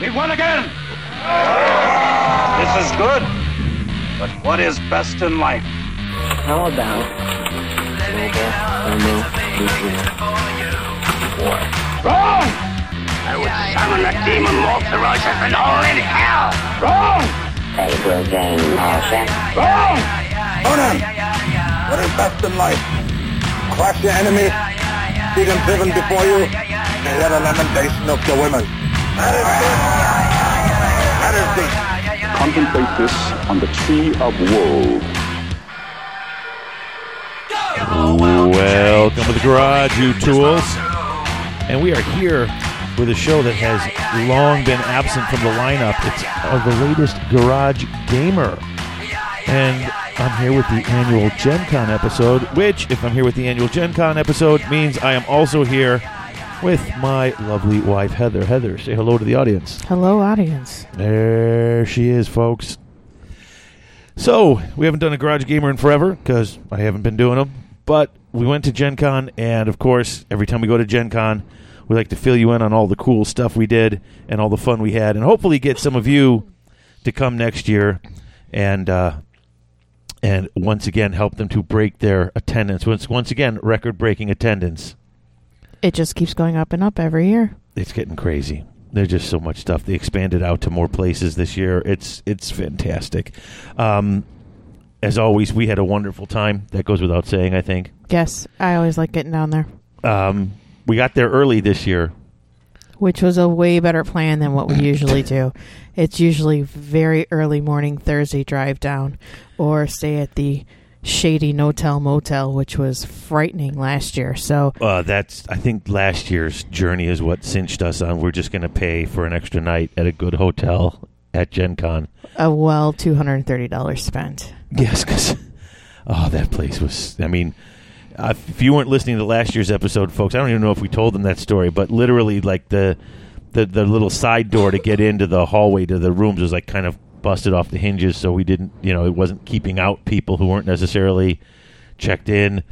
We won again! This is good. But what is best in life? How about global thermonuclear war? Wrong! I would summon the demon more ferocious than all in hell! Wrong! They will gain all sex. Wrong! Conan, what is best in life? Crush your enemy, see them driven before you, and hear the lamentation of the women. Contemplate this on the tree of woe. Welcome to the garage, you tools. And we are here with a show that has long been absent from the lineup. It's uh, the latest Garage Gamer. And I'm here with the annual Gen Con episode, which, if I'm here with the annual Gen Con episode, means I am also here with my lovely wife, Heather. Heather, say hello to the audience. Hello, audience. There she is, folks. So, we haven't done a Garage Gamer in forever because I haven't been doing them. But we went to Gen Con, and of course, every time we go to Gen Con, we like to fill you in on all the cool stuff we did and all the fun we had, and hopefully get some of you to come next year and uh, and once again help them to break their attendance. Once once again, record breaking attendance. It just keeps going up and up every year. it's getting crazy. There's just so much stuff. They expanded out to more places this year. It's it's fantastic. Um, as always, we had a wonderful time. That goes without saying. I think. Yes, I always like getting down there, Um, we got there early this year. which was a way better plan than what we usually do. It's usually very early morning Thursday drive down, or stay at the shady no-tell motel, which was frightening last year. So Uh, that's I think last year's journey is what cinched us on. We're just going to pay for an extra night at a good hotel at Gen Con. a well two hundred and thirty dollars spent. Yes, because oh, that place was. I mean, uh, if you weren't listening to last year's episode, folks, I don't even know if we told them that story, but literally, like the the the little side door to get into the hallway to the rooms was like kind of busted off the hinges, so we didn't, you know, it wasn't keeping out people who weren't necessarily checked in.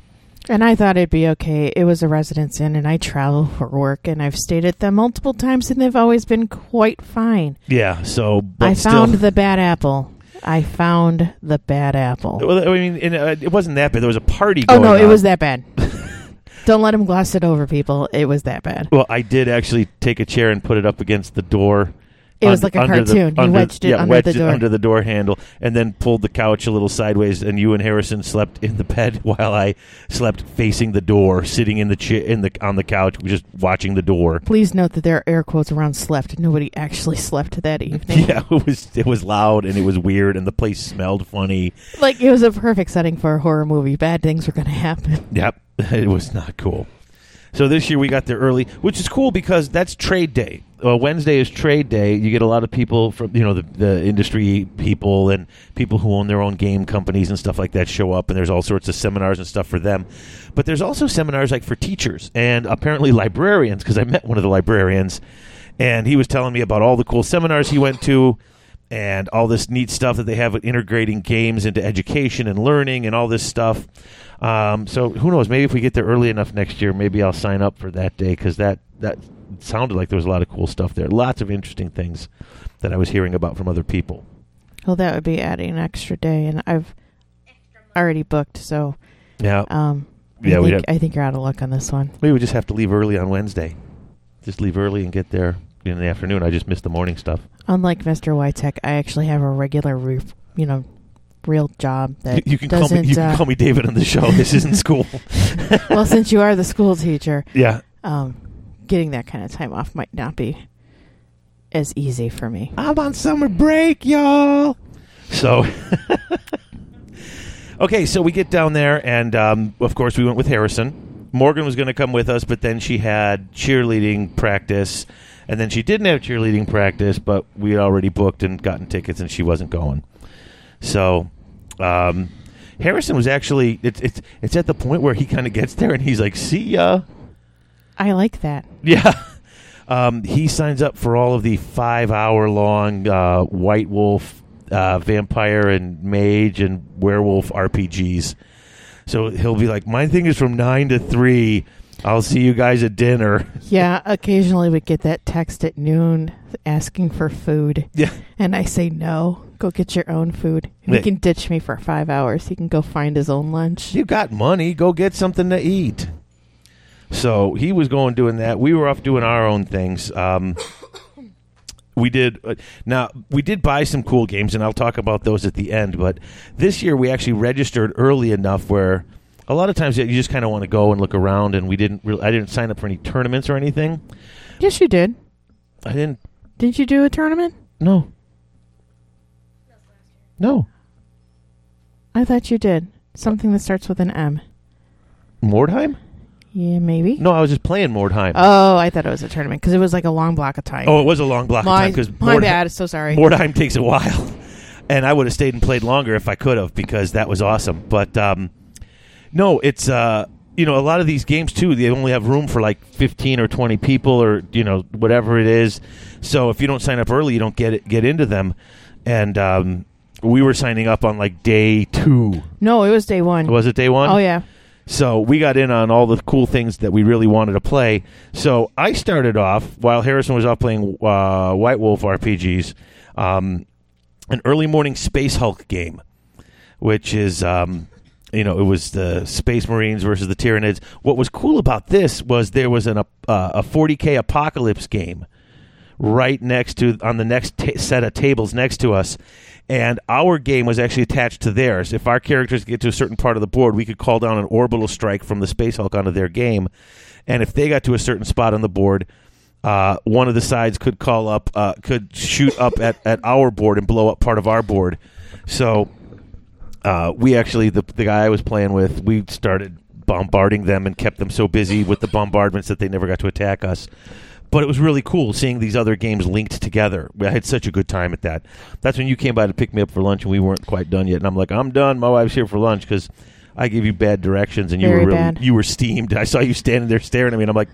And I thought it'd be okay. It was a residence inn, and I travel for work, and I've stayed at them multiple times, and they've always been quite fine. Yeah, so but I still, found the bad apple. I found the bad apple. Well, I mean, uh, it wasn't that bad. There was a party. Oh no, it on. was that bad. Don't let him gloss it over, people. It was that bad. Well, I did actually take a chair and put it up against the door. It was like a under the- cartoon. He under- wedged it yeah, under wedged the it door. under the door handle, and then pulled the couch a little sideways. And you and Harrison slept in the bed while I slept facing the door, sitting in the chair in the on the couch, just watching the door. Please note that there are air quotes around slept. Nobody actually slept that evening. Yeah, it was it was loud and it was weird, and the place smelled funny. Like it was a perfect setting for a horror movie. Bad things were going to happen. Yep, it was not cool. So this year we got there early, which is cool because that's trade day. Uh, Wednesday is trade day. You get a lot of people from you know the, the industry people and people who own their own game companies and stuff like that show up, and there's all sorts of seminars and stuff for them. But there's also seminars like for teachers and apparently librarians because I met one of the librarians, and he was telling me about all the cool seminars he went to and all this neat stuff that they have with integrating games into education and learning and all this stuff. Um, so who knows? Maybe if we get there early enough next year, maybe I'll sign up for that day because that that sounded like there was a lot of cool stuff there. Lots of interesting things that I was hearing about from other people. Well, that would be adding an extra day, and I've already booked. So, Yeah, um, Yeah, I we'd think, have- I think you're out of luck on this one. maybe we just have to leave early on Wednesday. Just leave early and get there in the afternoon. I just missed the morning stuff. Unlike Mr. Wytech, I actually have a regular, re- you know, real job that You can call doesn't. me. You can uh, call me David on the show. This isn't school. well, since you are the school teacher, yeah, um, getting that kind of time off might not be as easy for me. I'm on summer break, y'all. So, okay, so we get down there, and um, of course, we went with Harrison. Morgan was going to come with us, but then she had cheerleading practice, and then she didn't have cheerleading practice, but we had already booked and gotten tickets, and she wasn't going. So, um, Harrison was actually it's it's it's at the point where he kind of gets there, and he's like, "See ya." I like that. Yeah. Um, he signs up for all of the five hour long uh, White Wolf, uh, Vampire, and Mage and Werewolf RPGs. So he'll be like, My thing is from 9 to 3. I'll see you guys at dinner. Yeah, occasionally we get that text at noon asking for food. Yeah. And I say no. Go get your own food. He Yeah. can ditch me for five hours. He can go find his own lunch. You got money, go get something to eat. So he was going doing that. We were off doing our own things. Um, we did uh, now we did buy some cool games, and I'll talk about those at the end. But this year we actually registered early enough where a lot of times you just kind of want to go and look around, and we didn't. Really, I didn't sign up for any tournaments or anything. Yes, you did. I didn't. Didn't you do a tournament? No. No. I thought you did. Something that starts with an M. Mordheim? Yeah, maybe. No, I was just playing Mordheim. Oh, I thought it was a tournament because it was like a long block of time. oh, it was a long block my, of time because my bad. So sorry. Mordheim takes a while, and I would have stayed and played longer if I could have because that was awesome. But um, no, it's uh, you know a lot of these games too. They only have room for like fifteen or twenty people or you know whatever it is. So if you don't sign up early, you don't get it, get into them. And um, we were signing up on like day two. no, it was day one. Was it day one? Oh yeah. So we got in on all the cool things that we really wanted to play. So I started off while Harrison was off playing uh, White Wolf RPGs, um, an early morning Space Hulk game, which is. Um, you know, it was the Space Marines versus the Tyranids. What was cool about this was there was an, uh, a 40k apocalypse game right next to on the next ta- set of tables next to us. And our game was actually attached to theirs. If our characters get to a certain part of the board we could call down an orbital strike from the space hulk onto their game. And if they got to a certain spot on the board uh, one of the sides could call up uh, could shoot up at, at our board and blow up part of our board. So uh, we actually the, the guy I was playing with we started bombarding them and kept them so busy with the bombardments that they never got to attack us but it was really cool seeing these other games linked together. I had such a good time at that. That's when you came by to pick me up for lunch, and we weren't quite done yet. And I'm like, I'm done. My wife's here for lunch because I gave you bad directions, and you Very were really, bad. you were steamed. I saw you standing there staring at me, and I'm like.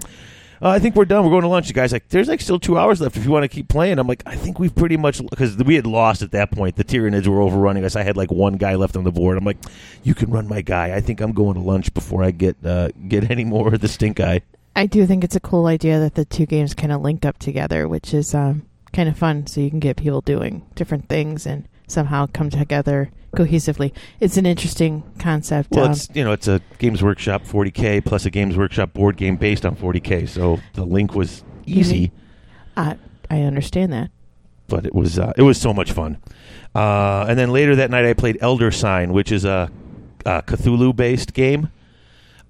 Uh, I think we're done. We're going to lunch. The guy's like, "There's like still two hours left if you want to keep playing." I'm like, "I think we've pretty much because we had lost at that point. The Tyranids were overrunning us. I had like one guy left on the board. I'm like, "You can run my guy. I think I'm going to lunch before I get uh, get any more of the stink eye." I do think it's a cool idea that the two games kind of linked up together, which is um, kind of fun. So you can get people doing different things and somehow come together cohesively. It's an interesting concept. Well, um, it's you know it's a Games Workshop 40k plus a Games Workshop board game based on 40k, so the link was easy, I, I understand that. but it was uh, it was so much fun. Uh, and then later that night, I played Elder Sign, which is a, a Cthulhu based game.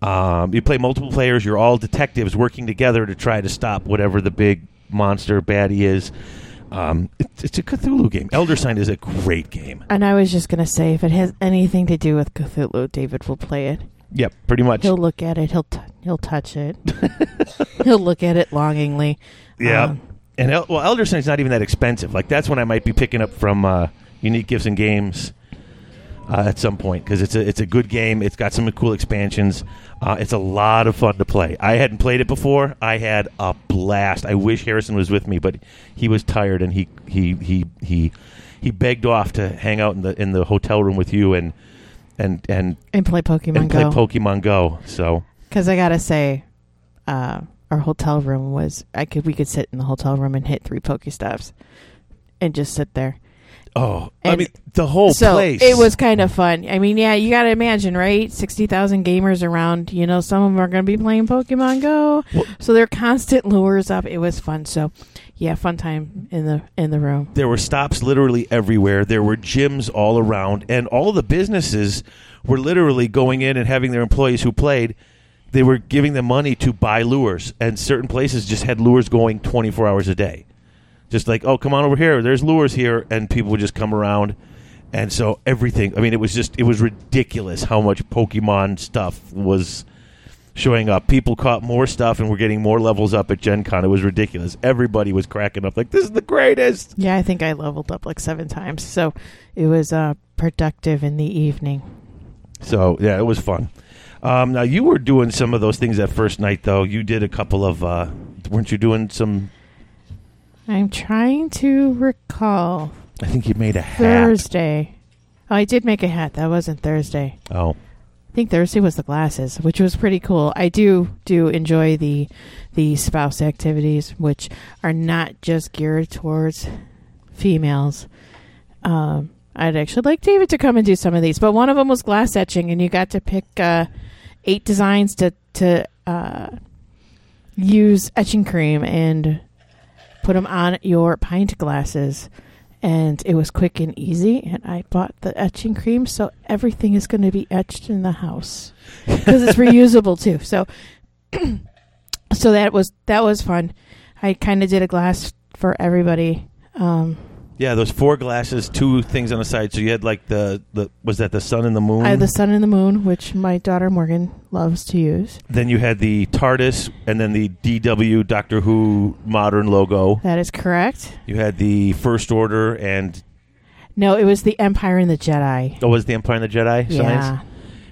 Um, you play multiple players. You're all detectives working together to try to stop whatever the big monster baddie is. Um, it's, it's a Cthulhu game. Elder Sign is a great game. And I was just going to say, if it has anything to do with Cthulhu, David will play it. Yep, pretty much. He'll look at it. He'll t- he'll touch it. he'll look at it longingly. Yeah. Um, and El- well, Elder Sign's not even that expensive. Like that's when I might be picking up from uh, Unique Gifts and Games uh, at some point because it's a it's a good game. It's got some cool expansions. Uh, it's a lot of fun to play. I hadn't played it before. I had a blast. I wish Harrison was with me, but he was tired and he he he he he begged off to hang out in the in the hotel room with you and and and and play Pokemon and play Go. Pokemon Go. So Because I gotta say, uh, our hotel room was I could we could sit in the hotel room and hit three Pokestops, and just sit there. Oh, I And mean the whole so place. it was kind of fun. I mean, yeah, you gotta imagine, right? Sixty thousand gamers around. You know, some of them are gonna be playing Pokemon Go, Well- so they're constant lures up. It was fun. So, yeah, fun time in the in the room. There were stops literally everywhere. There were gyms all around, and all the businesses were literally going in and having their employees who played. They were giving them money to buy lures, and certain places just had lures going twenty four hours a day. Just like, oh, come on over here. There's lures here, and people would just come around, and so everything. I mean, it was just it was ridiculous how much Pokemon stuff was showing up. People caught more stuff and were getting more levels up at Gen Con. It was ridiculous. Everybody was cracking up like, this is the greatest. Yeah, I think I leveled up like seven times. So it was uh, productive in the evening. So yeah, it was fun. Um, now you were doing some of those things that first night, though. You did a couple of, uh, weren't you doing some? I'm trying to recall I think you made a hat. Thursday. Oh, I did make a hat. That wasn't Thursday. Oh, I think Thursday was the glasses, which was pretty cool. I do do enjoy the the spouse activities, which are not just geared towards females. Um, I'd actually like David to come and do some of these, but one of them was glass etching, and you got to pick uh, eight designs to to uh, use etching cream and put them on your pint glasses. And it was quick and easy, and I bought the etching cream, so everything is going to be etched in the house because it's reusable too. So, so that was that was fun. I kind of did a glass for everybody. Um, Yeah, those four glasses, two things on the side. So you had like the, the was that the sun and the moon? I had the sun and the moon, which my daughter Morgan loves to use. then you had the TARDIS, and then the DW Doctor Who modern logo. That is correct. You had the First Order, and No, it was the Empire and the Jedi. oh, was the Empire and the Jedi Yeah.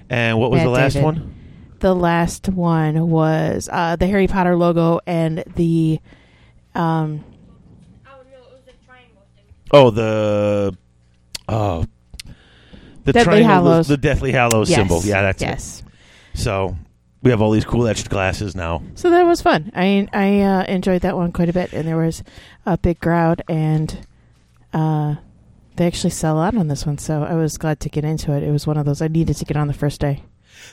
And what was the last David. one? The last one was uh, the Harry Potter logo and the um, Oh, the oh, the Deathly triangle, Hallows. the Deathly Hallows yes, symbol. Yeah, that's it. yes. So we have all these cool etched glasses now. So that was fun. I I uh, enjoyed that one quite a bit, and there was a big crowd, and uh, they actually sell out on this one. So I was glad to get into it. It was one of those I needed to get on the first day.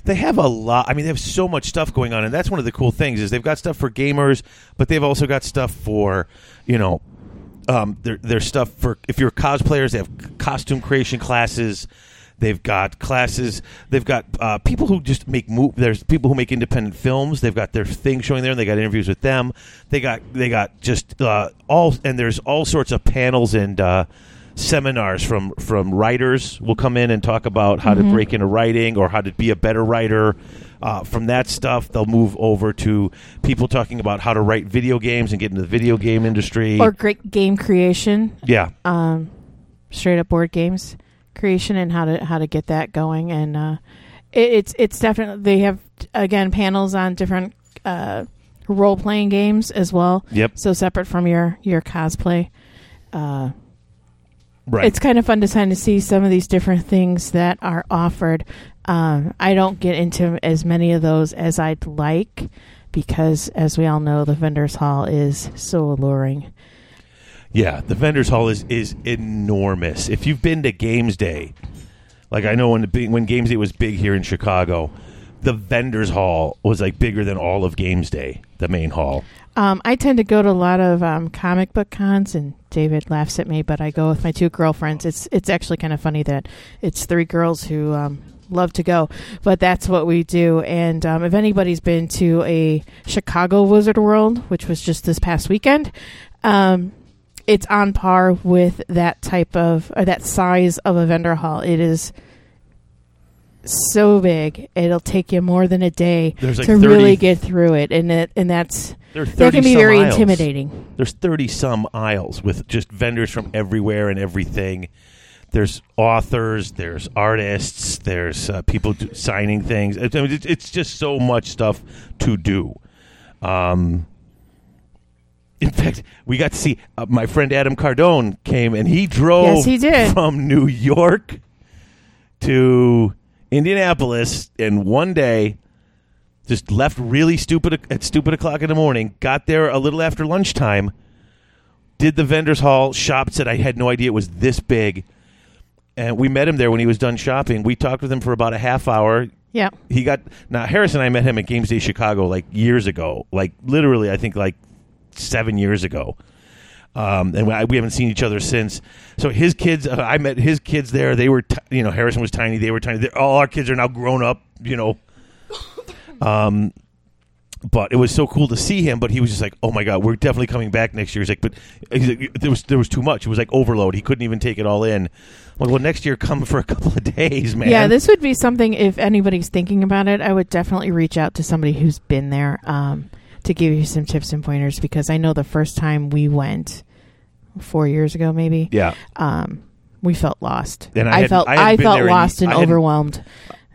They have a lot. I mean, they have so much stuff going on, and that's one of the cool things is they've got stuff for gamers, but they've also got stuff for you know, um, their stuff for if you're cosplayers. They have costume creation classes. They've got classes. They've got uh, people who just make move. There's people who make independent films. They've got their thing showing there, and they got interviews with them. They got they got just uh, all, and there's all sorts of panels and uh, seminars from from writers. will come in and talk about how to break into writing or how to be a better writer. Uh, from that stuff, they'll move over to people talking about how to write video games and get into the video game industry. Or great game creation, yeah, um, straight up board games creation, and how to how to get that going. And uh, it, it's it's definitely they have again panels on different uh, role playing games as well. Yep. So separate from your your cosplay. Uh, right. it's kind of fun to kind of see some of these different things that are offered. Um, I don't get into as many of those as I'd like because, as we all know, the vendors hall is so alluring. Yeah, the vendors hall is is enormous. If you've been to Games Day, like I know when the when Games Day was big here in Chicago, the vendors hall was like bigger than all of Games Day, the main hall. Um, I tend to go to a lot of um, comic book cons, and David laughs at me, but I go with my two girlfriends. It's it's actually kind of funny that it's three girls who um, love to go, but that's what we do. And um, if anybody's been to a Chicago Wizard World, which was just this past weekend, um, it's on par with that type of or that size of a vendor hall. It is so big; it'll take you more than a day like to 30 really get through it, and it and that's that can be very aisles. intimidating. There's 30 some aisles with just vendors from everywhere and everything. There's authors, there's artists, there's uh, people do, signing things. I mean, it's, it's just so much stuff to do. Um, in fact, we got to see uh, my friend Adam Cardone came and he drove Yes, he did. from New York to Indianapolis in one day. Just left really stupid at stupid o'clock in the morning. Got there a little after lunchtime. Did the vendors hall shopped. Said I had no idea it was this big. And we met him there when he was done shopping. We talked with him for about a half hour. Yeah. He got now Harris and I met him at Games Day Chicago like years ago, like literally I think like seven years ago. Um, and we, we haven't seen each other since. So his kids, uh, I met his kids there. They were, t- you know, Harrison was tiny. They were tiny. They're, all our kids are now grown up. You know, um, but it was so cool to see him. But he was just like, "Oh my god, we're definitely coming back next year." He's like, "But he's like, there was there was too much. It was like overload. He couldn't even take it all in." I'm like, well, next year come for a couple of days, man. Yeah, this would be something if anybody's thinking about it, I would definitely reach out to somebody who's been there um, to give you some tips and pointers because I know the first time we went four years ago, maybe, yeah. um, we felt lost. And I I, felt I I, felt lost and hadn't- overwhelmed.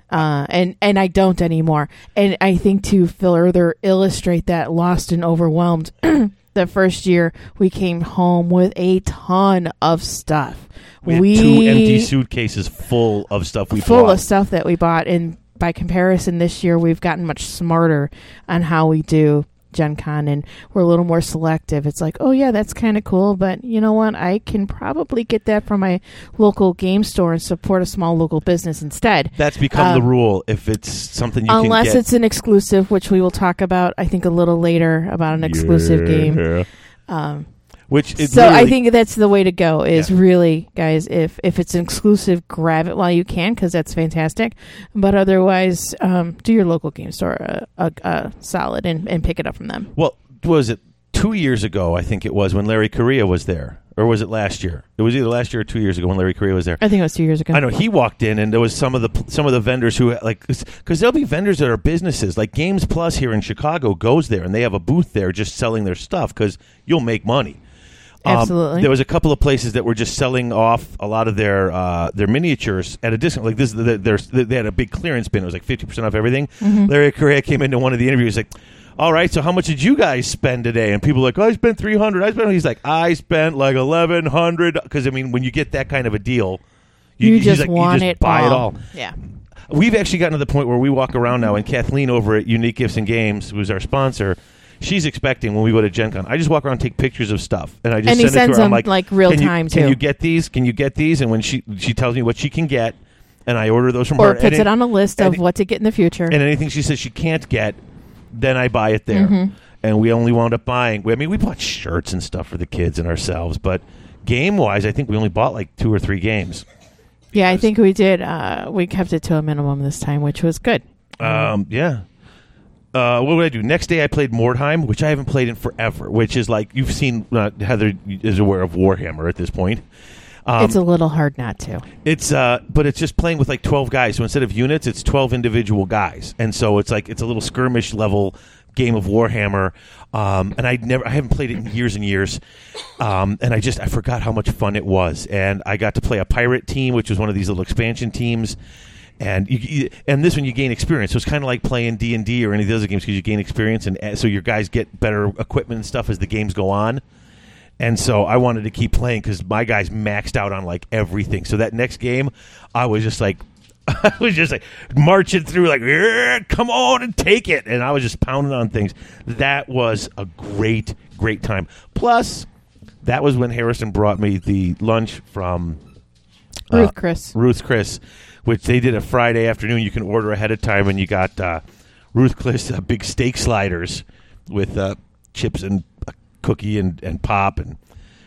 Uh, and and I don't anymore. And I think to further illustrate that lost and overwhelmed, the first year we came home with a ton of stuff. We had two empty suitcases full of stuff we full bought. of stuff that we bought and by comparison, this year we've gotten much smarter on how we do Gen Con and we're a little more selective. It's like, oh yeah, that's kind of cool, but you know what? I can probably get that from my local game store and support a small local business instead. That's become the Um, rule. If it's something you Unless can get, unless it's an exclusive, which we will talk about, I think, a little later about an exclusive game. Um, Which it so I think that's the way to go. Is Yeah. really, guys, if if it's an exclusive, grab it while you can because that's fantastic. But otherwise, um, do your local game store a, a, a solid and, and pick it up from them. Well, was it two years ago? I think it was when Larry Correia was there, or was it last year? It was either last year or two years ago when Larry Correia was there. I think it was two years ago. I know he walked in, and there was some of the some of the vendors who like because there'll be vendors that are businesses like Games Plus here in Chicago goes there, and they have a booth there just selling their stuff because you'll make money. Um, Absolutely. there was a couple of places that were just selling off a lot of their uh, their miniatures at a discount. Like this, their, they had a big clearance bin. It was like fifty percent off everything. Mm-hmm. Larry Correia came into one of the interviews like. All right, so how much did you guys spend today? And people were like, oh, I spent three hundred. I spent. He's like, I spent like eleven hundred. Because I mean, when you get that kind of a deal, you, he's just like, want you just it buy all. it all. Yeah. We've actually gotten to the point where we walk around now, and Kathleen over at Unique Gifts and Games, who's our sponsor, she's expecting when we go to Gen Con. I just walk around and take pictures of stuff, and I just And he send it to sends her. I'm like, like, real can you- time, Can too. you get these? Can you get these? And when she she tells me what she can get, and I order those from Or her, puts and it on a list of and- what to get in the future. and anything she says she can't get, then I buy it there. Mm-hmm. And we only wound up buying. I mean, we bought shirts and stuff for the kids and ourselves, but game wise, I think we only bought like two or three games. yeah, I think we did. Uh, we kept it to a minimum this time, which was good. Um, yeah. Uh, what would I do? Next day, I played Mordheim, which I haven't played in forever. Which is like you've seen. Uh, Heather is aware of Warhammer at this point. Um, it's a little hard not to. It's uh, but it's just playing with like twelve guys. So instead of units, it's twelve individual guys, and so it's like it's a little skirmish level game of Warhammer. Um, and I never, I haven't played it in years and years. Um, and I just, I forgot how much fun it was. And I got to play a pirate team, which was one of these little expansion teams. And you, you, and this one you gain experience. So it's kind of like playing D and D or any of the other games because you gain experience, and uh, so your guys get better equipment and stuff as the games go on. And so I wanted to keep playing because my guys maxed out on like everything. So that next game, I was just like, I was just like marching through, like, come on and take it. And I was just pounding on things. That was a great, great time. Plus, that was when Harrison brought me the lunch from Ruth uh, Chris. Ruth Chris, which they did a Friday afternoon. You can order ahead of time, and you got uh, Ruth Chris uh, big steak sliders with uh, chips and a cookie and, and pop and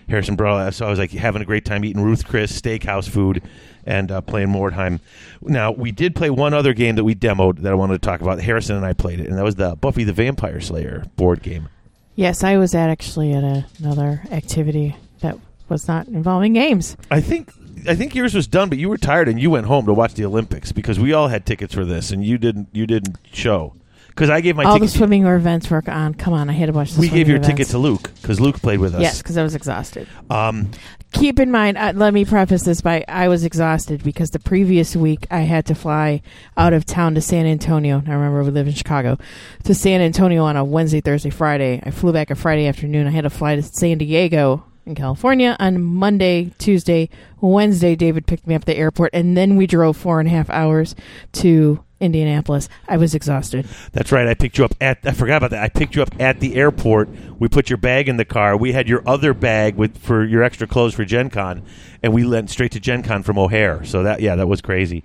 Harrison brought. So I was like having a great time eating Ruth Chris steakhouse food and uh, playing Mordheim. Now we did play one other game that we demoed that I wanted to talk about. Harrison and I played it, and that was the Buffy the Vampire Slayer board game. Yes, I was at actually at a, another activity that was not involving games. I think I think yours was done, but you were tired and you went home to watch the Olympics because we all had tickets for this and you didn't. You didn't show because I gave my All ticket. the swimming or events work on. Come on, I had to watch the we gave your events. ticket to Luke because Luke played with us. Yes, because I was exhausted. Um, Keep in mind, uh, let me preface this by I was exhausted because the previous week I had to fly out of town to San Antonio. I remember we live in Chicago to San Antonio on a Wednesday, Thursday, Friday. I flew back a Friday afternoon. I had to fly to San Diego in California on Monday, Tuesday, Wednesday. David picked me up at the airport, and then we drove four and a half hours to Indianapolis. I was exhausted. that's right. I picked you up at. I forgot about that. I picked you up at the airport. We put your bag in the car. We had your other bag with for your extra clothes for Gen Con, and we went straight to Gen Con from O'Hare. So that yeah, that was crazy.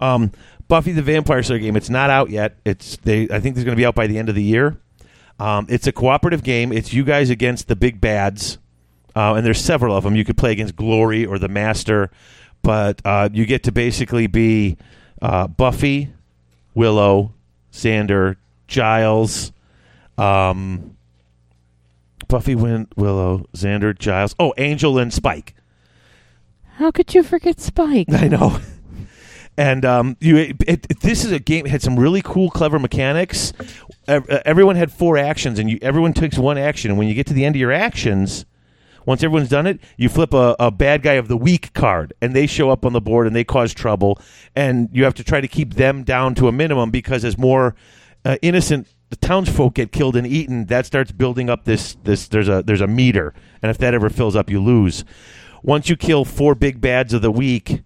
Um, Buffy the Vampire Slayer game. It's not out yet. It's they. I think it's going to be out by the end of the year. Um, it's a cooperative game. It's you guys against the big bads, uh, and there's several of them. You could play against Glory or the Master, but uh, you get to basically be uh, Buffy, Willow, Xander, Giles, um, Buffy, Win- Willow, Xander, Giles. Oh, Angel and Spike. How could you forget Spike? I know. And um, you, it, it- this is a game. It had some really cool, clever mechanics. Uh, Everyone had four actions, and you, everyone takes one action. And when you get to the end of your actions, once everyone's done it, you flip a, a bad guy of the week card, and they show up on the board and they cause trouble. And you have to try to keep them down to a minimum because as more uh, innocent townsfolk get killed and eaten, that starts building up this this. There's a there's a meter, and if that ever fills up, you lose. Once you kill four big bads of the week,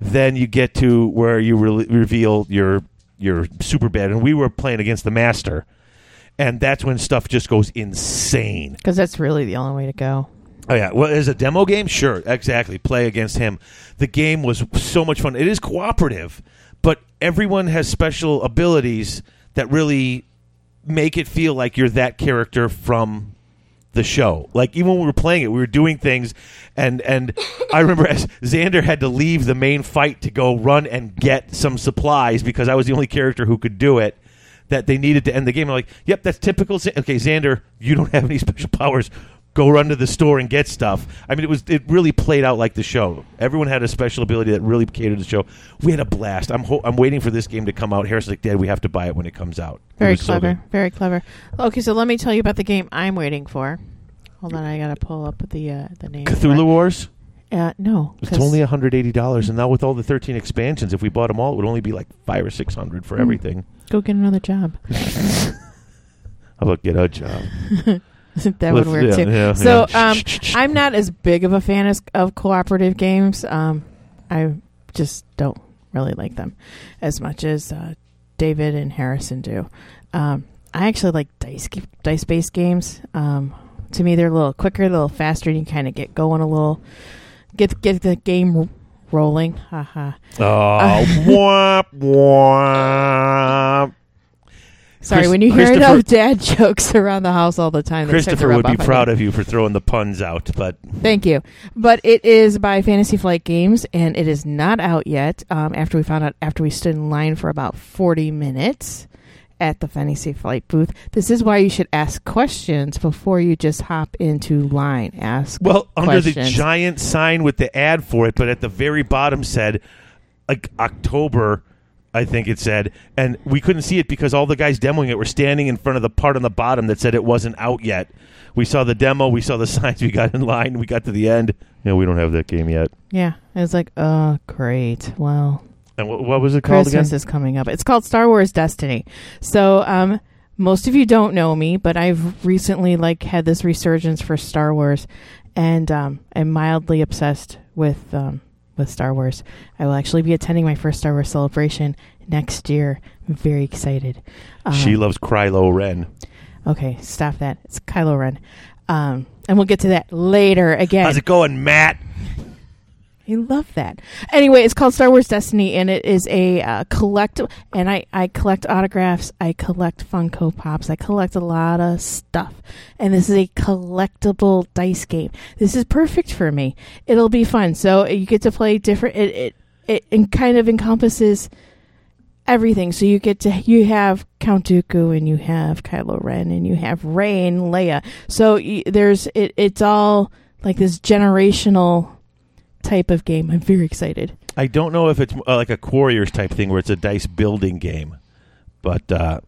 then you get to where you re- reveal your you're super bad, and we were playing against the master, and that's when stuff just goes insane. Because that's really the only way to go. Oh yeah, well, as a demo game, sure, exactly. Play against him. The game was so much fun. It is cooperative, but everyone has special abilities that really make it feel like you're that character from the show. Like even when we were playing it, we were doing things, and and I remember as Xander had to leave the main fight to go run and get some supplies because I was the only character who could do it. That they needed to end the game. I'm like, yep, that's typical. Okay, Xander, you don't have any special powers. Go run to the store and get stuff. I mean, it was it really played out like the show. Everyone had a special ability that really catered to the show. We had a blast. I'm ho- I'm waiting for this game to come out. Harrison's like, Dad, we have to buy it when it comes out. Very was so clever. very clever. Okay, so let me tell you about the game I'm waiting for. Hold on, I gotta pull up the uh, the name. Cthulhu Wars. Uh, no, it's only hundred eighty dollars, and now with all the thirteen expansions, if we bought them all, it would only be like five or six hundred for everything. go get another job. How about get a job? that would work yeah, too. yeah, so yeah. um, I'm not as big of a fan as, of cooperative games. Um, I just don't really like them as much as uh, David and Harrison do. Um, I actually like dice dice based games. Um, to me, they're a little quicker, a little faster. and You kind of get going a little, get get the game rolling. Haha. Oh, womp womp. Sorry, Chris- when you hear Christopher- enough dad jokes around the house all the time, they start to Christopher rub would be off on proud of you for throwing the puns out, but Thank you. But it is by Fantasy Flight Games, and it is not out yet. Um, after we found out, after we stood in line for about 40 minutes at the Fantasy Flight booth. This is why you should ask questions before you just hop into line. Ask well, under the questions. giant sign with the ad for it, but at the very bottom said like October. I think it said, and we couldn't see it because all the guys demoing it were standing in front of the part on the bottom that said it wasn't out yet. We saw the demo, we saw the signs, we got in line, we got to the end. No, we don't have that game yet. Yeah, it was like, oh, great. Well, And what, what was it called Christmas again? is coming up. It's called Star Wars Destiny. So, um, most of you don't know me, but I've recently like had this resurgence for Star Wars, and um, I'm mildly obsessed with um, with Star Wars. I will actually be attending my first Star Wars celebration next year. I'm very excited. Um, she loves Krylo Ren. okay, stop that. It's Kylo Ren, um, and we'll get to that later. Again, How's it going, Matt? I love that. Anyway, it's called Star Wars Destiny, and it is a uh, collect. And I, I collect autographs. I collect Funko Pops. I collect a lot of stuff. And this is a collectible dice game. This is perfect for me. It'll be fun. So you get to play different. It it it, kind of encompasses everything. So you get to you have Count Dooku and you have Kylo Ren and you have Rey and Leia. So there's it. It's all like this generational type of game. I'm very excited. I don't know if it's uh, like a Quarriors type thing where it's a dice building game, but uh,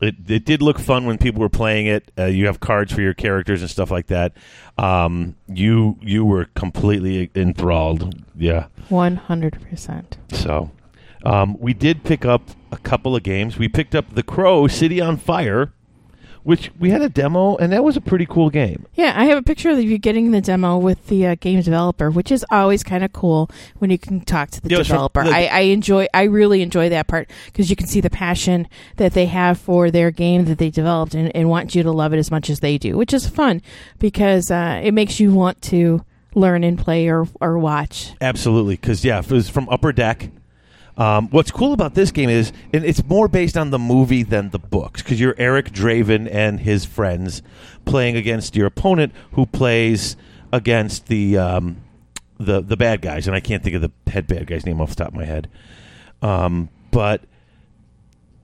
it it did look fun when people were playing it. Uh, you have cards for your characters and stuff like that. Um, you you were completely enthralled. Yeah. One hundred percent. So um, we did pick up a couple of games. We picked up The Crow City on Fire, which we had a demo, and that was a pretty cool game. Yeah, I have a picture of you getting the demo with the uh, game developer, which is always kind of cool when you can talk to the Yeah, it's from developer. the- I, I enjoy, I really enjoy that part because you can see the passion that they have for their game that they developed and, and want you to love it as much as they do, which is fun because uh, it makes you want to learn and play or or watch. Absolutely, because yeah, it was from Upper Deck. Um, what's cool about this game is, and it's more based on the movie than the books, because you're Eric Draven and his friends playing against your opponent, who plays against the um, the the bad guys, and I can't think of the head bad guy's name off the top of my head. Um, but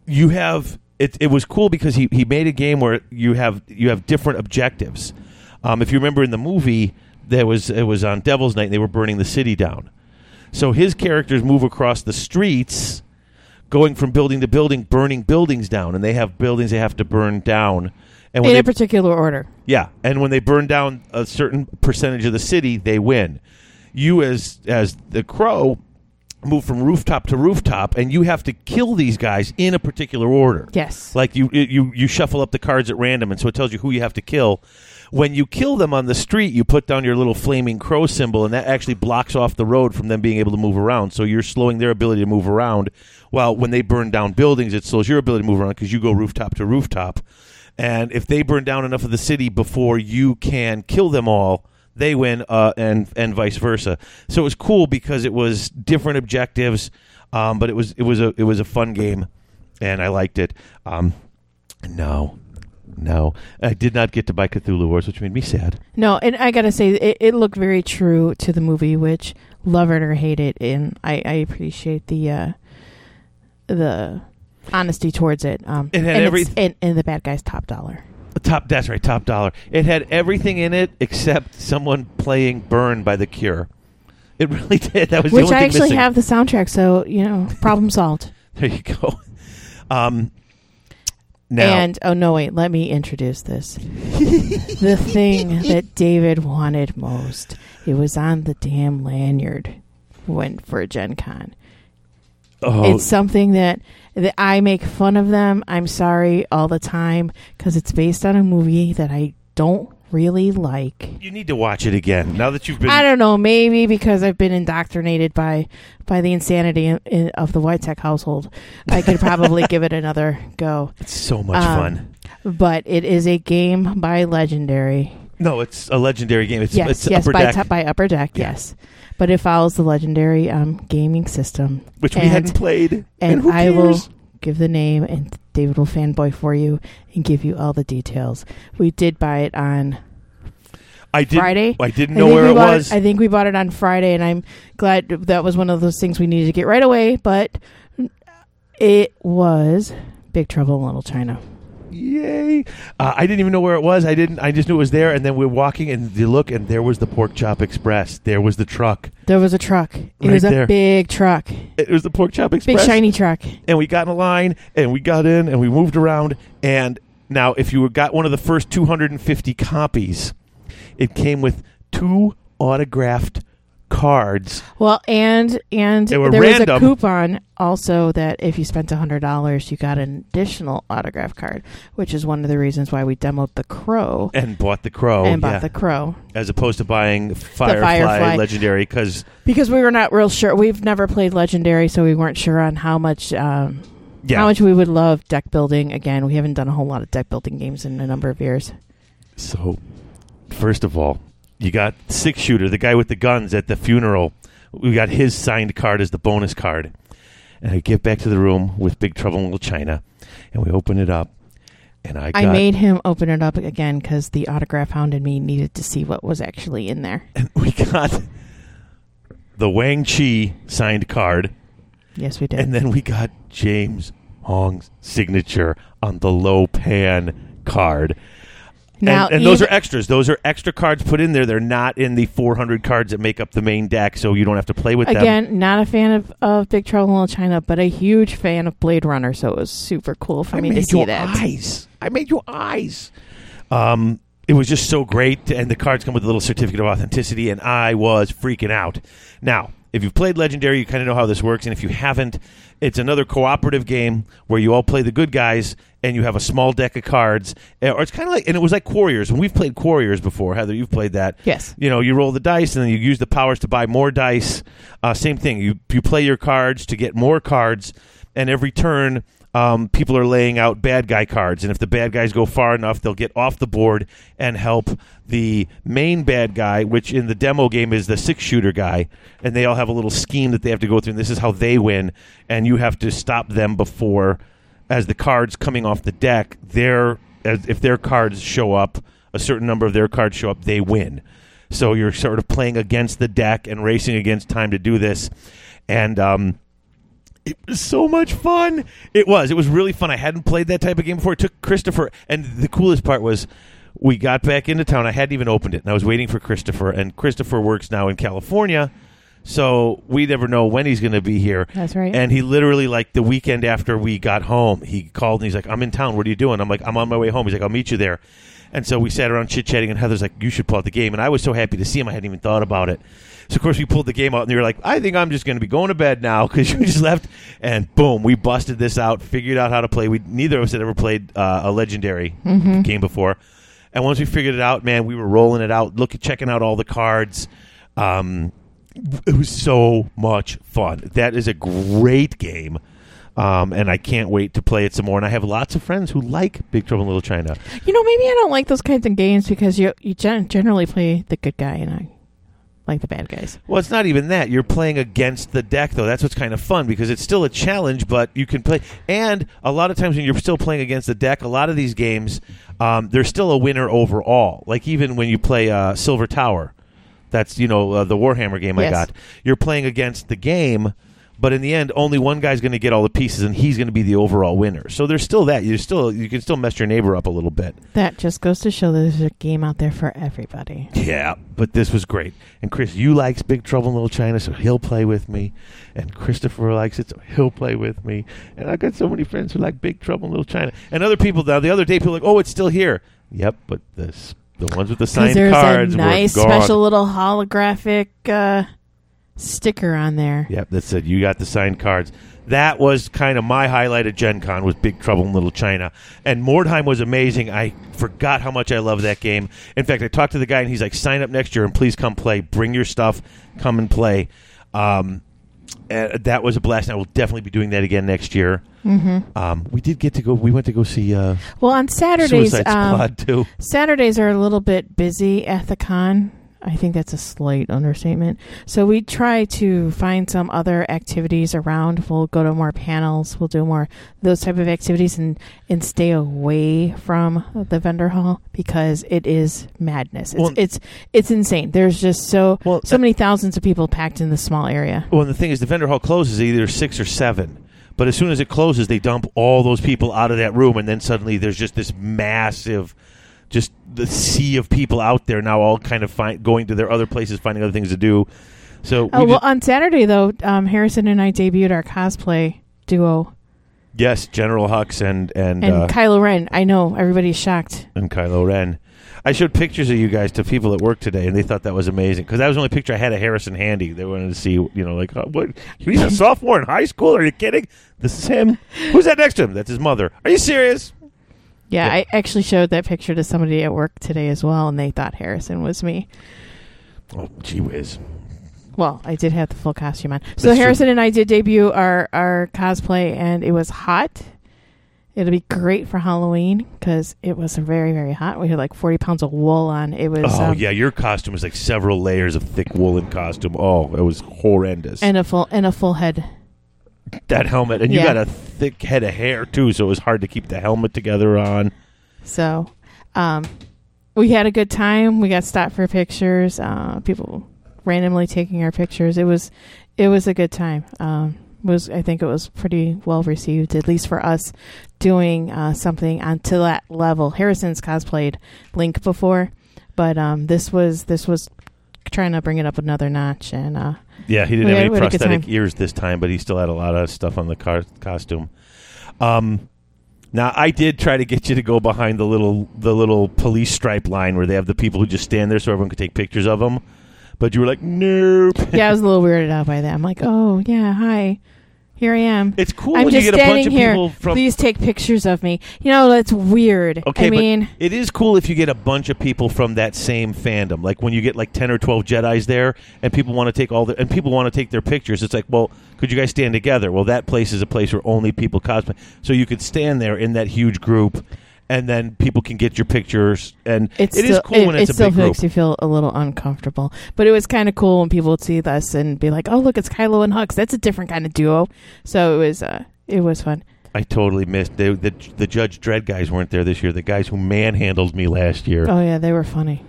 you have it. It was cool because he, he made a game where you have you have different objectives. Um, if you remember in the movie, there was it was on Devil's Night. and They were burning the city down. So his characters move across the streets, going from building to building, burning buildings down, and they have buildings they have to burn down. And In they, a particular order. yeah, and when they burn down a certain percentage of the city, they win. You as as the crow move from rooftop to rooftop, and you have to kill these guys in a particular order. Yes. Like you you you shuffle up the cards at random, and so it tells you who you have to kill. When you kill them on the street, you put down your little flaming crow symbol, and that actually blocks off the road from them being able to move around. So you're slowing their ability to move around. While when they burn down buildings, it slows your ability to move around because you go rooftop to rooftop. And if they burn down enough of the city before you can kill them all, they win, uh, and and vice versa. So it was cool because it was different objectives, um, but it was it was a it was a fun game, and I liked it. Um, no, no, I did not get to buy Cthulhu Wars, which made me sad. No, and I gotta say, it, it looked very true to the movie, which love it or hate it, and I, I appreciate the uh, the honesty towards it. Um, It had and, every- and, and the bad guy's top dollar. Top, that's right, top dollar. It had everything in it except someone playing "Burn" by The Cure. It really did. That was the Which I actually missing. have the soundtrack, so you know, problem solved. There you go. Um, now, And oh no, wait, let me introduce this. the thing that David wanted most. It was on the damn lanyard when for Gen Con. oh, It's something that that I make fun of them. I'm sorry all the time because it's based on a movie that I don't really like. you need to watch it again now that you've been. I don't know, maybe because I've been indoctrinated by by the insanity in, in, of the White Tech household. I could probably give it another go. It's so much Um, fun. But it is a game by Legendary. No, it's a legendary game. It's, yes, it's yes, Upper by, Deck, T- by Upper Deck, Yeah. yes. But it follows the Legendary um, gaming system. which we hadn't played. and who I will? Give the name and David will fanboy for you and give you all the details. We did buy it on I didn't, Friday. I didn't know think where it was. I think we bought it on Friday, and I'm glad that was one of those things we needed to get right away. But it was Big Trouble in Little China. Yay! Uh, I didn't even know where it was. I didn't. I just knew it was there. And then we are walking, and you look, and there was the Pork Chop Express. There was the truck. There was a truck. It Right was a there. big truck, It was the Pork Chop express. big shiny truck. and we got in a line and we got in and we moved around and now if you got one of the first 250 copies it came with two autographed cards Well, and and there was a coupon also that if you spent hundred dollars, you got an additional autograph card, which is one of the reasons why we demoed the Crow and bought the crow and bought yeah, the Crow. as opposed to buying firefly, Firefly. legendary because because we were not real sure. We've never played Legendary, so we weren't sure on how much um, yeah how much we would love deck building. Again, we haven't done a whole lot of deck building games in a number of years. so first of all you got six shooter the guy with the guns at the funeral we got his signed card as the bonus card and i get back to the room with big trouble in little china and we open it up and i got I made him open it up again because the autograph hound in me needed to see what was actually in there. we got the Wang Chi signed card, Yes, we did. and then we got James Hong's signature on the Lo Pan card. Now, and and those are extras. Those are extra cards put in there. They're not in the 400 cards that make up the main deck, so you don't have to play with them. Again, not a fan of, of Big Trouble in Little China, but a huge fan of Blade Runner, so it was super cool for I me made to see that. I made your that. eyes. I made your eyes. Um, it was just so great, and the cards come with a little certificate of authenticity, and I was freaking out. Now, if you've played Legendary, you kind of know how this works, and if you haven't, it's another cooperative game where you all play the good guys, and you have a small deck of cards, or it's kind of like, and it was like Quarriors, and we've played Quarriors before. Heather, you've played that. Yes. You know, you roll the dice, and then you use the powers to buy more dice. Uh, same thing. You you play your cards to get more cards, and every turn um, people are laying out bad guy cards, and if the bad guys go far enough, they'll get off the board and help the main bad guy, which in the demo game is the six shooter guy, and they all have a little scheme that they have to go through, and this is how they win, and you have to stop them before, as the cards coming off the deck, their as if their cards show up, a certain number of their cards show up, they win. So you're sort of playing against the deck and racing against time to do this, and um, it was so much fun. It was. It was really fun. I hadn't played that type of game before. It took Christopher, and the coolest part was we got back into town. I hadn't even opened it, and I was waiting for Christopher. And Christopher works now in California, so we never know when he's going to be here. That's right. And he literally, like the weekend after we got home, he called and he's like, "I'm in town. What are you doing?" I'm like, "I'm on my way home." He's like, "I'll meet you there." And so we sat around chit chatting, and Heather's like, "You should pull out the game." And I was so happy to see him. I hadn't even thought about it. So of course we pulled the game out, and they were like, "I think I'm just going to be going to bed now because you just left." And boom, we busted this out, figured out how to play. We neither of us had ever played uh, a legendary game before, And once we figured it out, man, we were rolling it out, looking, checking out all the cards. Um, it was so much fun. That is a great game. Um, and I can't wait to play it some more. And I have lots of friends who like Big Trouble in Little China. You know, maybe I don't like those kinds of games because you you gen- generally play the good guy and I like the bad guys. Well, it's not even that. You're playing against the deck, though. That's what's kind of fun because it's still a challenge, but you can play. And a lot of times when you're still playing against the deck, a lot of these games, um, there's still a winner overall. Like even when you play uh, Silver Tower, that's you know uh, the Warhammer game I got. You're playing against the game. But in the end, only one guy's going to get all the pieces, and he's going to be the overall winner. So there's still that. You still you can still mess your neighbor up a little bit. That just goes to show that there's a game out there for everybody. Yeah, but this was great. And Chris, you likes Big Trouble in Little China, so he'll play with me. And Christopher likes it, so he'll play with me. And I've got so many friends who like Big Trouble in Little China. And other people now, the other day, people were like, oh, it's still here. Yep, but this, the ones with the signed there's cards a nice were gone. special little holographic uh, sticker on there. Yep, that said you got the signed cards. That was kind of my highlight of Gen Con was Big Trouble in Little China. And Mordheim was amazing. I forgot how much I love that game. In fact, I talked to the guy and he's like, sign up next year and please come play. Bring your stuff. Come and play. Um, and that was a blast. And I will definitely be doing that again next year. Mm-hmm. Um, we did get to go. We went to go see uh, Well, on Saturdays, um, too. Saturdays are a little bit busy at the con. I think that's a slight understatement. So we try to find some other activities around. We'll go to more panels. We'll do more those type of activities and and stay away from the vendor hall because it is madness. It's Well- it's, it's insane. There's just so Well, so many thousands of people packed in this small area. Well, and the thing is, the vendor hall closes either six or seven. But as soon as it closes, they dump all those people out of that room, and then suddenly there's just this massive, just the sea of people out there now, all kind of find, going to their other places, finding other things to do. So, we Oh well, just- on Saturday though, um, Harrison and I debuted our cosplay duo yes, General Hux and and and uh, Kylo Ren. I know everybody's shocked. and Kylo Ren. I showed pictures of you guys to people at work today, and they thought that was amazing because that was the only picture I had of Harrison handy. They wanted to see, you know, like uh, what? He's a sophomore in high school. Are you kidding? This is him. Who's that next to him? That's his mother. Are you serious? Yeah, Yeah. I actually showed that picture to somebody at work today as well, and they thought Harrison was me. Oh, gee whiz. Well, I did have the full costume on. So That's Harrison and I did debut our our cosplay, and it was hot. It'll be great for Halloween because it was very very hot. We had like forty pounds of wool on. It was Oh um, yeah, your costume was like several layers of thick woolen costume. Oh, it was horrendous. and a full and a full head. that helmet, and you Yeah. got a thick head of hair too, so it was hard to keep the helmet together on. So, um, we had a good time. We got stopped for pictures. Uh, people randomly taking our pictures. It was, it was a good time. Um, was I think it was pretty well received, at least for us doing uh, something on to that level. Harrison's cosplayed Link before, but um, this was this was trying to bring it up another notch, and uh, Yeah, he didn't have any we had a good prosthetic ears this time, but he still had a lot of stuff on the car- costume. Um, now I did try to get you to go behind the little the little police stripe line where they have the people who just stand there so everyone could take pictures of them, but you were like, nope. yeah, I was a little weirded out by that. I'm like, oh yeah, hi, here I am. It's cool I'm when just you get a bunch standing of here. people from Please take pictures of me. You know that's weird. Okay, I mean, it is cool if you get a bunch of people from that same fandom. Like when you get like ten or twelve Jedi's there, and people want to take all the and people want to take their pictures. It's like, well, could you guys stand together? Well, that place is a place where only people cosplay, so you could stand there in that huge group, and then people can get your pictures. And it's it is still, cool it, when it it's a still big group. makes you feel a little uncomfortable. But it was kind of cool when people would see us and be like, "Oh, look, it's Kylo and Hux. That's a different kind of duo." So it was, uh, it was fun. I totally missed they, the the Judge Dredd guys weren't there this year. The guys who manhandled me last year. Oh yeah, they were funny.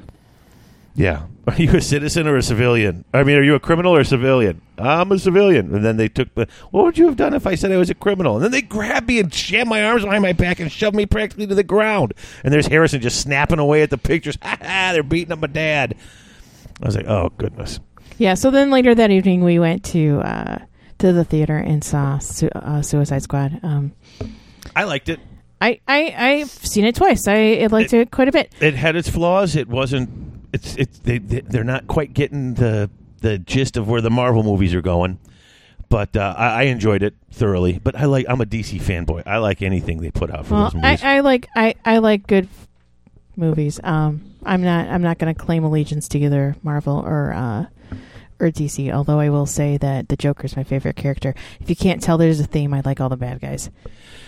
Yeah. Are you a citizen or a civilian? I mean, are you a criminal or a civilian? I'm a civilian. And then they took the. What would you have done if I said I was a criminal? And then they grabbed me and jammed my arms behind my back and shoved me practically to the ground. And there's Harrison just snapping away at the pictures. Ha ha! They're beating up my dad. I was like, oh goodness. Yeah. So then later that evening, we went to uh, to the theater and saw Su- uh, Suicide Squad. Um, I liked it. I I I've seen it twice. I, I liked it quite a bit. It had its flaws. It wasn't. It's it's they they- they're not quite getting the the gist of where the Marvel movies are going. But uh, I, I enjoyed it thoroughly. But I like I'm a DC fanboy. I like anything they put out for Well, those I, movies. I like I, I like good movies. Um, I'm not. I'm not going to claim allegiance to either Marvel or uh, or DC. Although I will say that the Joker is my favorite character. If you can't tell, there's a theme. I like all the bad guys.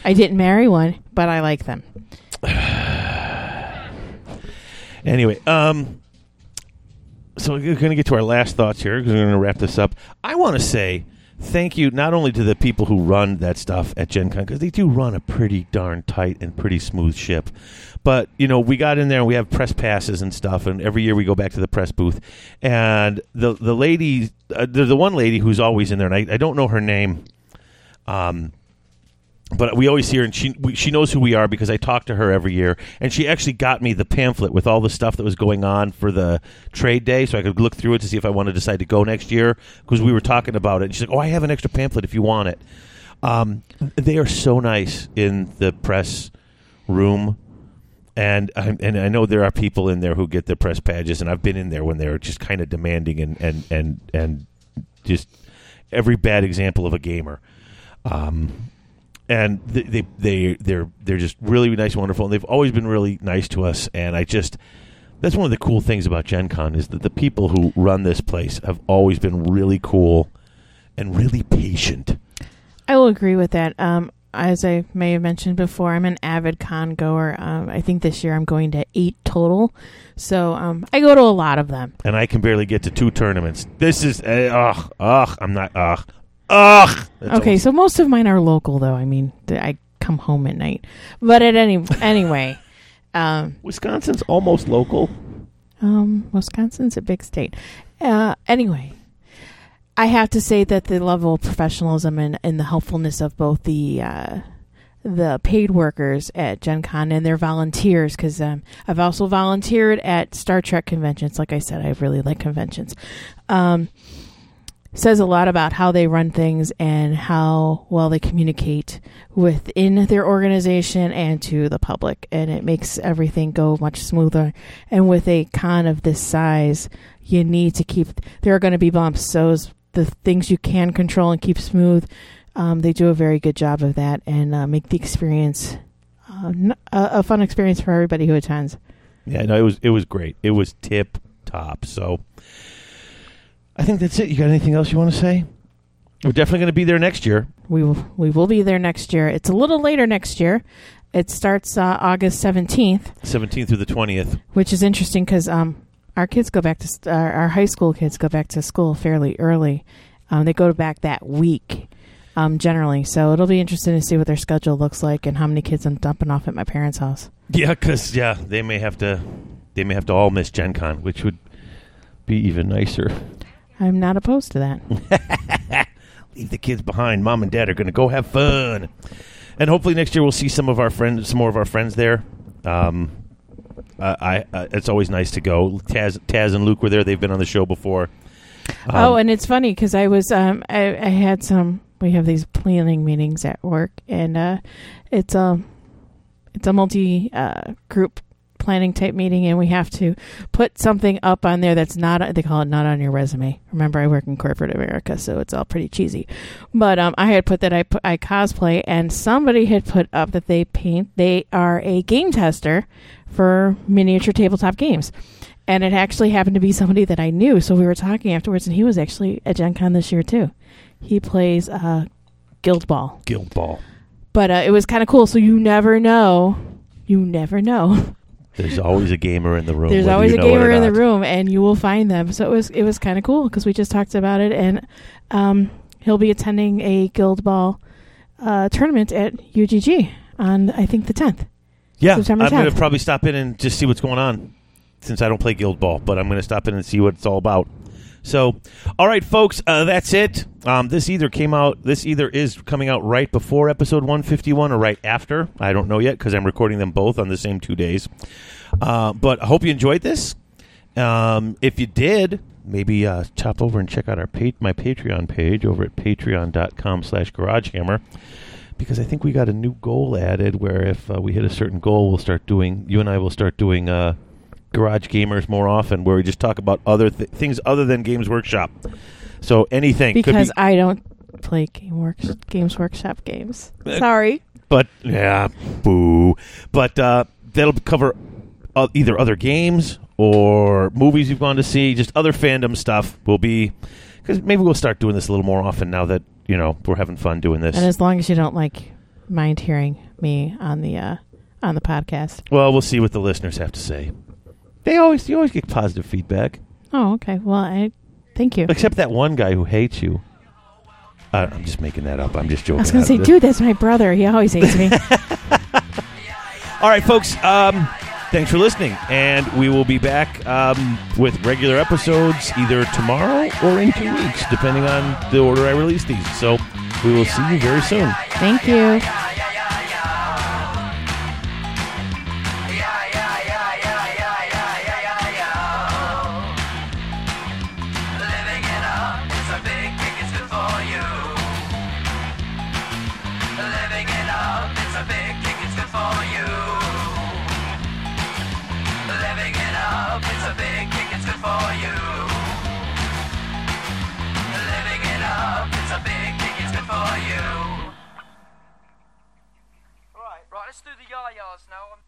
I didn't marry one, but I like them. Anyway, um, so we're going to get to our last thoughts here because We're going to wrap this up. I want to say thank you not only to the people who run that stuff at Gen Con, because they do run a pretty darn tight and pretty smooth ship. But, you know, we got in there and we have press passes and stuff, and every year we go back to the press booth. And the the lady, uh, the, the one lady who's always in there, and I, I don't know her name, um, but we always see her, and she we, she knows who we are because I talk to her every year, and she actually got me the pamphlet with all the stuff that was going on for the trade day, so I could look through it to see if I want to decide to go next year because we were talking about it. And she's like, "Oh, I have an extra pamphlet if you want it." Um, they are so nice in the press room, and I, and I know there are people in there who get their press badges, and I've been in there when they're just kind of demanding and and and and just every bad example of a gamer. Um, and they, they they they're they're just really nice and wonderful and they've always been really nice to us and I just that's one of the cool things about Gen Con is that the people who run this place have always been really cool and really patient. I will agree with that. Um, as I may have mentioned before, I'm an avid con goer. Um, I think this year I'm going to eight total. So um, I go to a lot of them. And I can barely get to two tournaments. This is uh, ugh ugh I'm not ugh ugh. That's okay, almost- so most of mine are local, though. I mean, th- I come home at night. But at any anyway, um, Wisconsin's almost local. um, Wisconsin's a big state. Uh, anyway, I have to say that the level of professionalism and, and the helpfulness of both the uh, the paid workers at Gen Con and their volunteers, because um, I've also volunteered at Star Trek conventions. Like I said, I really like conventions. Um, says a lot about how they run things and how well they communicate within their organization and to the public. And it makes everything go much smoother. And with a con of this size you need to keep there are going to be bumps. So the things you can control and keep smooth. Um, they do a very good job of that and uh, make the experience uh, a fun experience for everybody who attends. Yeah, no, it was it was great. It was tip top. So I think that's it. You got anything else you want to say? We're definitely going to be there next year. We will, we will be there next year. It's a little later next year. It starts uh, August 17th, 17th through the 20th. which is interesting because um, our kids go back to st- our, our high school kids go back to school fairly early. Um, they go back that week um, generally, so it'll be interesting to see what their schedule looks like and how many kids I'm dumping off at my parents' house. Yeah, because yeah, they may have to they may have to all miss Gen Con, which would be even nicer. I'm not opposed to that. Leave the kids behind. Mom and Dad are going to go have fun, and hopefully next year we'll see some of our friends, some more of our friends there. Um, uh, I uh, it's always nice to go. Taz, Taz and Luke were there. They've been on the show before. Um, oh, and it's funny because I was um, I, I had some. We have these planning meetings at work, and uh, it's a it's a multi uh, group planning type meeting, and we have to put something up on there that's not. They call it not on your resume. Remember, I work in corporate America, so it's all pretty cheesy. But um, I had put that I put, I cosplay, and somebody had put up that they paint. They are a game tester for miniature tabletop games. And it actually happened to be somebody that I knew. So we were talking afterwards, and he was actually at Gen Con this year, too. He plays uh, Guild Ball. Guild Ball. But uh, it was kind of cool. So you never know. You never know. There's always a gamer in the room. There's always you a know or gamer in the room, and you will find them. So it was it was kind of cool because we just talked about it, and um, he'll be attending a Guild Ball uh, tournament at UGG on I think the 10th. Yeah, September I'm going to probably stop in and just see what's going on since I don't play Guild Ball, but I'm going to stop in and see what it's all about. So, all right, folks, uh, that's it. Um, this either came out, this either is coming out right before episode 151 or right after. I don't know yet because I'm recording them both on the same two days. Uh, but I hope you enjoyed this. Um, if you did, maybe uh, chop over and check out our pa- my Patreon page over at patreon.com slash garagehammer because I think we got a new goal added where if uh, we hit a certain goal, we'll start doing, you and I will start doing uh, Garage Gamers more often where we just talk about other th- things other than Games Workshop. So anything. Could Because be- I don't play Game Works, Games Workshop games. Uh, Sorry. But yeah, boo. But uh, that'll cover uh, either other games or movies you've gone to see, just other fandom stuff will be because maybe we'll start doing this a little more often now that you know we're having fun doing this. And as long as you don't like mind hearing me on the uh, on the podcast. well, we'll see what the listeners have to say. They always you always get positive feedback, Oh, okay. Well, I thank you. except that one guy who hates you. Uh, I'm just making that up. I'm just joking. I was going to say, of it. dude, that's my brother. He always hates me. All right, folks. Um, thanks for listening, and we will be back um, with regular episodes either tomorrow or in two weeks, depending on the order I release these. So we will see you very soon. Thank you. Osno.